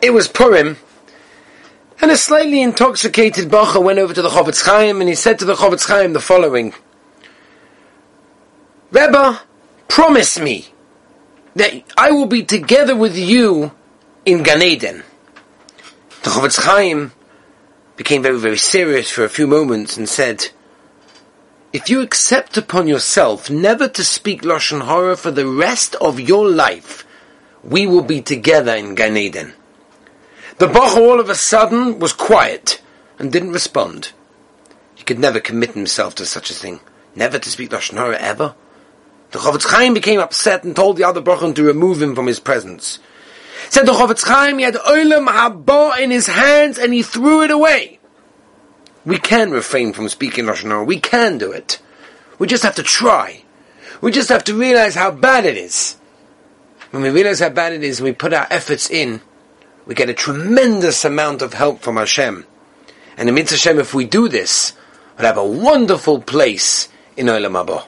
It was Purim, and a slightly intoxicated bachur went over to the Chofetz Chaim and he said to the Chofetz Chaim the following, Rebbe, promise me that I will be together with you in Gan Eden. The Chofetz Chaim became very, very serious for a few moments and said, if you accept upon yourself never to speak Lashon Hara for the rest of your life, we will be together in Gan Eden. The bachur all of a sudden was quiet and didn't respond. He could never commit himself to such a thing, never to speak Lashon Hara ever. The Chofetz Chaim became upset and told the other bachurim to remove him from his presence. Said the Chofetz Chaim, he had Olam Haba in his hands and he threw it away. We can refrain from speaking Lashon Hara. We can do it. We just have to try. We just have to realize how bad it is. When we realize how bad it is, we put our efforts in, we get a tremendous amount of help from Hashem. And in Mitzvah Hashem, if we do this, we'll have a wonderful place in Olam Haba.